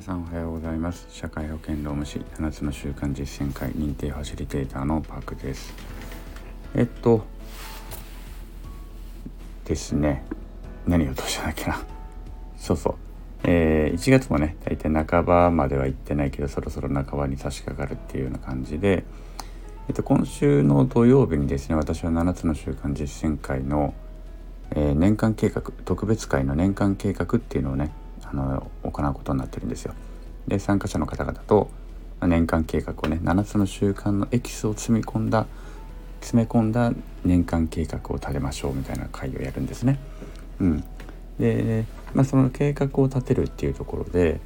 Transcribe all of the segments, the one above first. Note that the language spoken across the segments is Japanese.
皆さんおはようございます。社会保険労務士7つの習慣実践会認定ファシリテーターのパークです。えっとですね。何をどうしたんだっけな。そうそう。えー、1月もね大体半ばまでは行ってないけどそろそろ半ばに差し掛かるっていうような感じで、えっと、今週の土曜日にですね私は7つの習慣実践会の、えー、年間計画特別会の年間計画っていうのをねあの行うことになってるんですよ。で参加者の方々と年間計画をね7つの習慣のエキスを積み込んだ詰め込んだ年間計画を立てましょうみたいな会をやるんですね。うん、で、まあ、その計画を立てるっていうところで、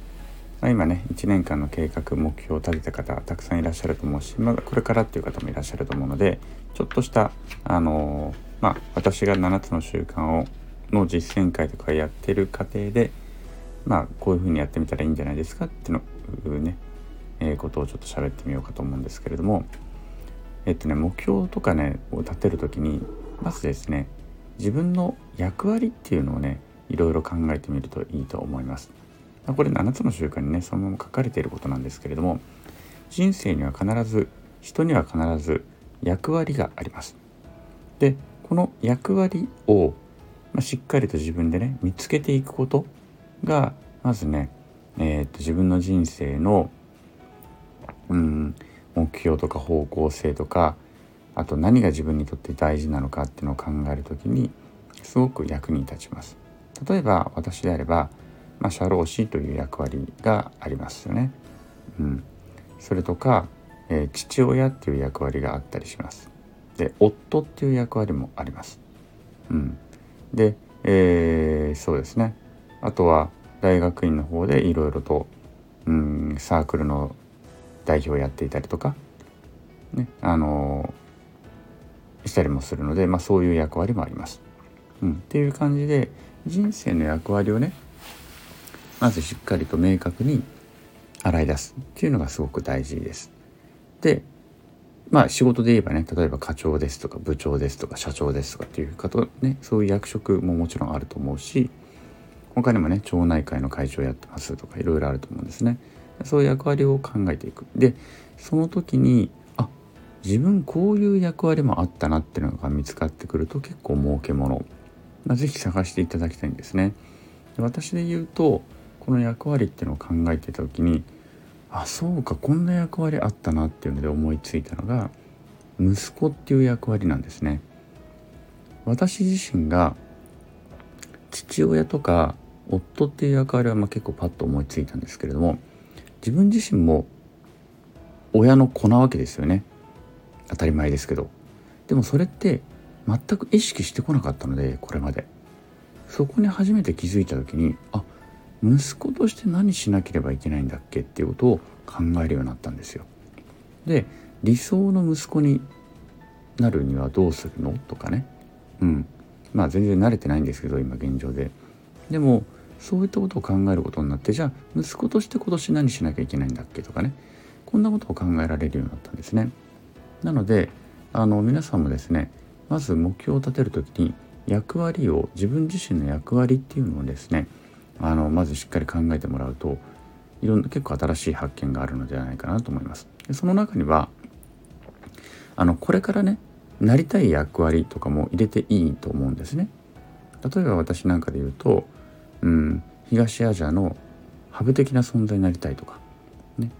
まあ、今ね1年間の計画目標を立てた方たくさんいらっしゃると思うし、まあ、これからっていう方もいらっしゃると思うのでちょっとしたあのまあ、私が7つの習慣をの実践会とかやってる過程でまあこういうふうにやってみたらいいんじゃないですかっていうね、えー、ことをちょっと喋ってみようかと思うんですけれどもえっとね目標とかねを立てる時にまずですね自分の役割っていうのをねいろいろ考えてみるといいと思います。これ7つの習慣にねそのまま書かれていることなんですけれども人生には必ず人には必ず役割があります。でこの役割を、まあ、しっかりと自分でね見つけていくことがまずね、えー、と自分の人生の、うん、目標とか方向性とかあと何が自分にとって大事なのかっていうのを考える時にすごく役に立ちます。例えば私であれば、まあ、社労士という役割がありますよね。うん、それとか、えー、父親っていう役割があったりします。で夫っていう役割もあります。うん、で、えー、そうですねあとは大学院の方でいろいろと、うん、サークルの代表をやっていたりとか、ね、あのしたりもするので、まあ、そういう役割もあります。うん、っていう感じで人生の役割をねまずしっかりと明確に洗い出すっていうのがすごく大事です。でまあ仕事で言えばね例えば課長ですとか部長ですとか社長ですとかっていう方ねそういう役職ももちろんあると思うし他にもね町内会の会長やってますとかいろいろあると思うんですね。そういう役割を考えていく。でその時にあ自分こういう役割もあったなっていうのが見つかってくると結構儲けもの、まあ、是非探していただきたいんですね。で私で言うとこの役割っていうのを考えてた時にあそうかこんな役割あったなっていうので思いついたのが息子っていう役割なんですね。私自身が父親とか夫っていう役割はま結構パッと思いついたんですけれども自分自身も親の子なわけですよね。当たり前ですけど。でもそれって全く意識してこなかったのでこれまで。そこに初めて気づいた時にあ息子として何しなければいけないんだっけ？っていうことを考えるようになったんですよ。で理想の息子になるにはどうするの？とかね。うん。まあ全然慣れてないんですけど今現状で。でもそういったことを考えることになってじゃあ息子として今年何しなきゃいけないんだっけとかねこんなことを考えられるようになったんですね。なのであの皆さんもですねまず目標を立てる時に役割を自分自身の役割っていうのをですねあのまずしっかり考えてもらうといろんな結構新しい発見があるのではないかなと思います。でその中にはあのこれからねなりたい役割とかも入れていいと思うんですね。例えば私なんかで言うとうん、東アジアのハブ的な存在になりたいとか、ね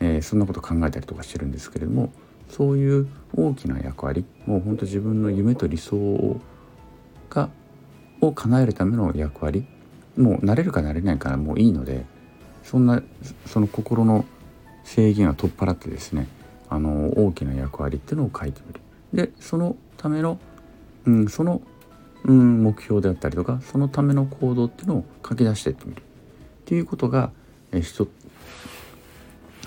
えー、そんなこと考えたりとかしてるんですけれどもそういう大きな役割もうほんと自分の夢と理想がを叶えるための役割もうなれるかなれないからもういいのでそんなその心の制限を取っ払ってですねあの大きな役割っていうのを書いてみる。でそのための、うん、そのうん、目標であったりとかそのための行動っていうのを書き出していってみる。っていうことが、え人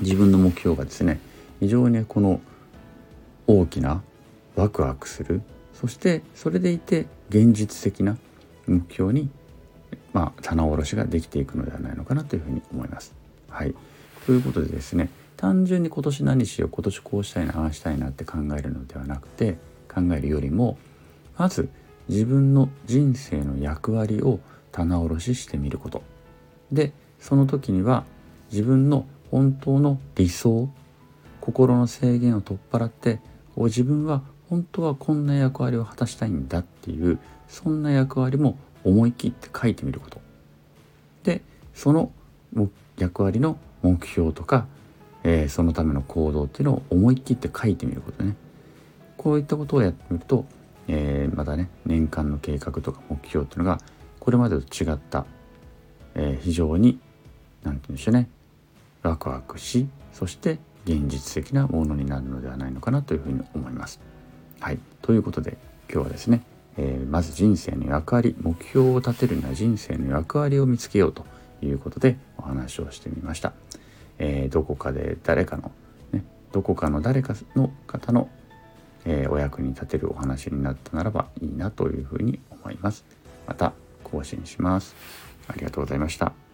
自分の目標がですね非常にこの大きなワクワクする。そしてそれでいて現実的な目標に、まあ、棚卸しができていくのではないのかなというふうに思います。はい、ということでですね単純に今年何しよう今年こうしたいなああしたいなって考えるのではなくて考えるよりもまず自分の人生の役割を棚卸ししてみること。でその時には自分の本当の理想心の制限を取っ払って自分は本当はこんな役割を果たしたいんだっていうそんな役割も思い切って書いてみること。でその役割の目標とか、えー、そのための行動っていうのを思い切って書いてみることね。こういったことをやってみると、えー、またね年間の計画とか目標っていうのがこれまでと違った、えー、非常に何て言うんでしょうねワクワクしそして現実的なものになるのではないのかなというふうに思います。はい、ということで今日はですね、えー、まず人生の役割目標を立てるには人生の役割を見つけようということでお話をしてみました。え、どこかで誰かの、ね、どこかの誰かの方の、えー、お役に立てるお話になったならばいいなというふうに思います。また更新します。ありがとうございました。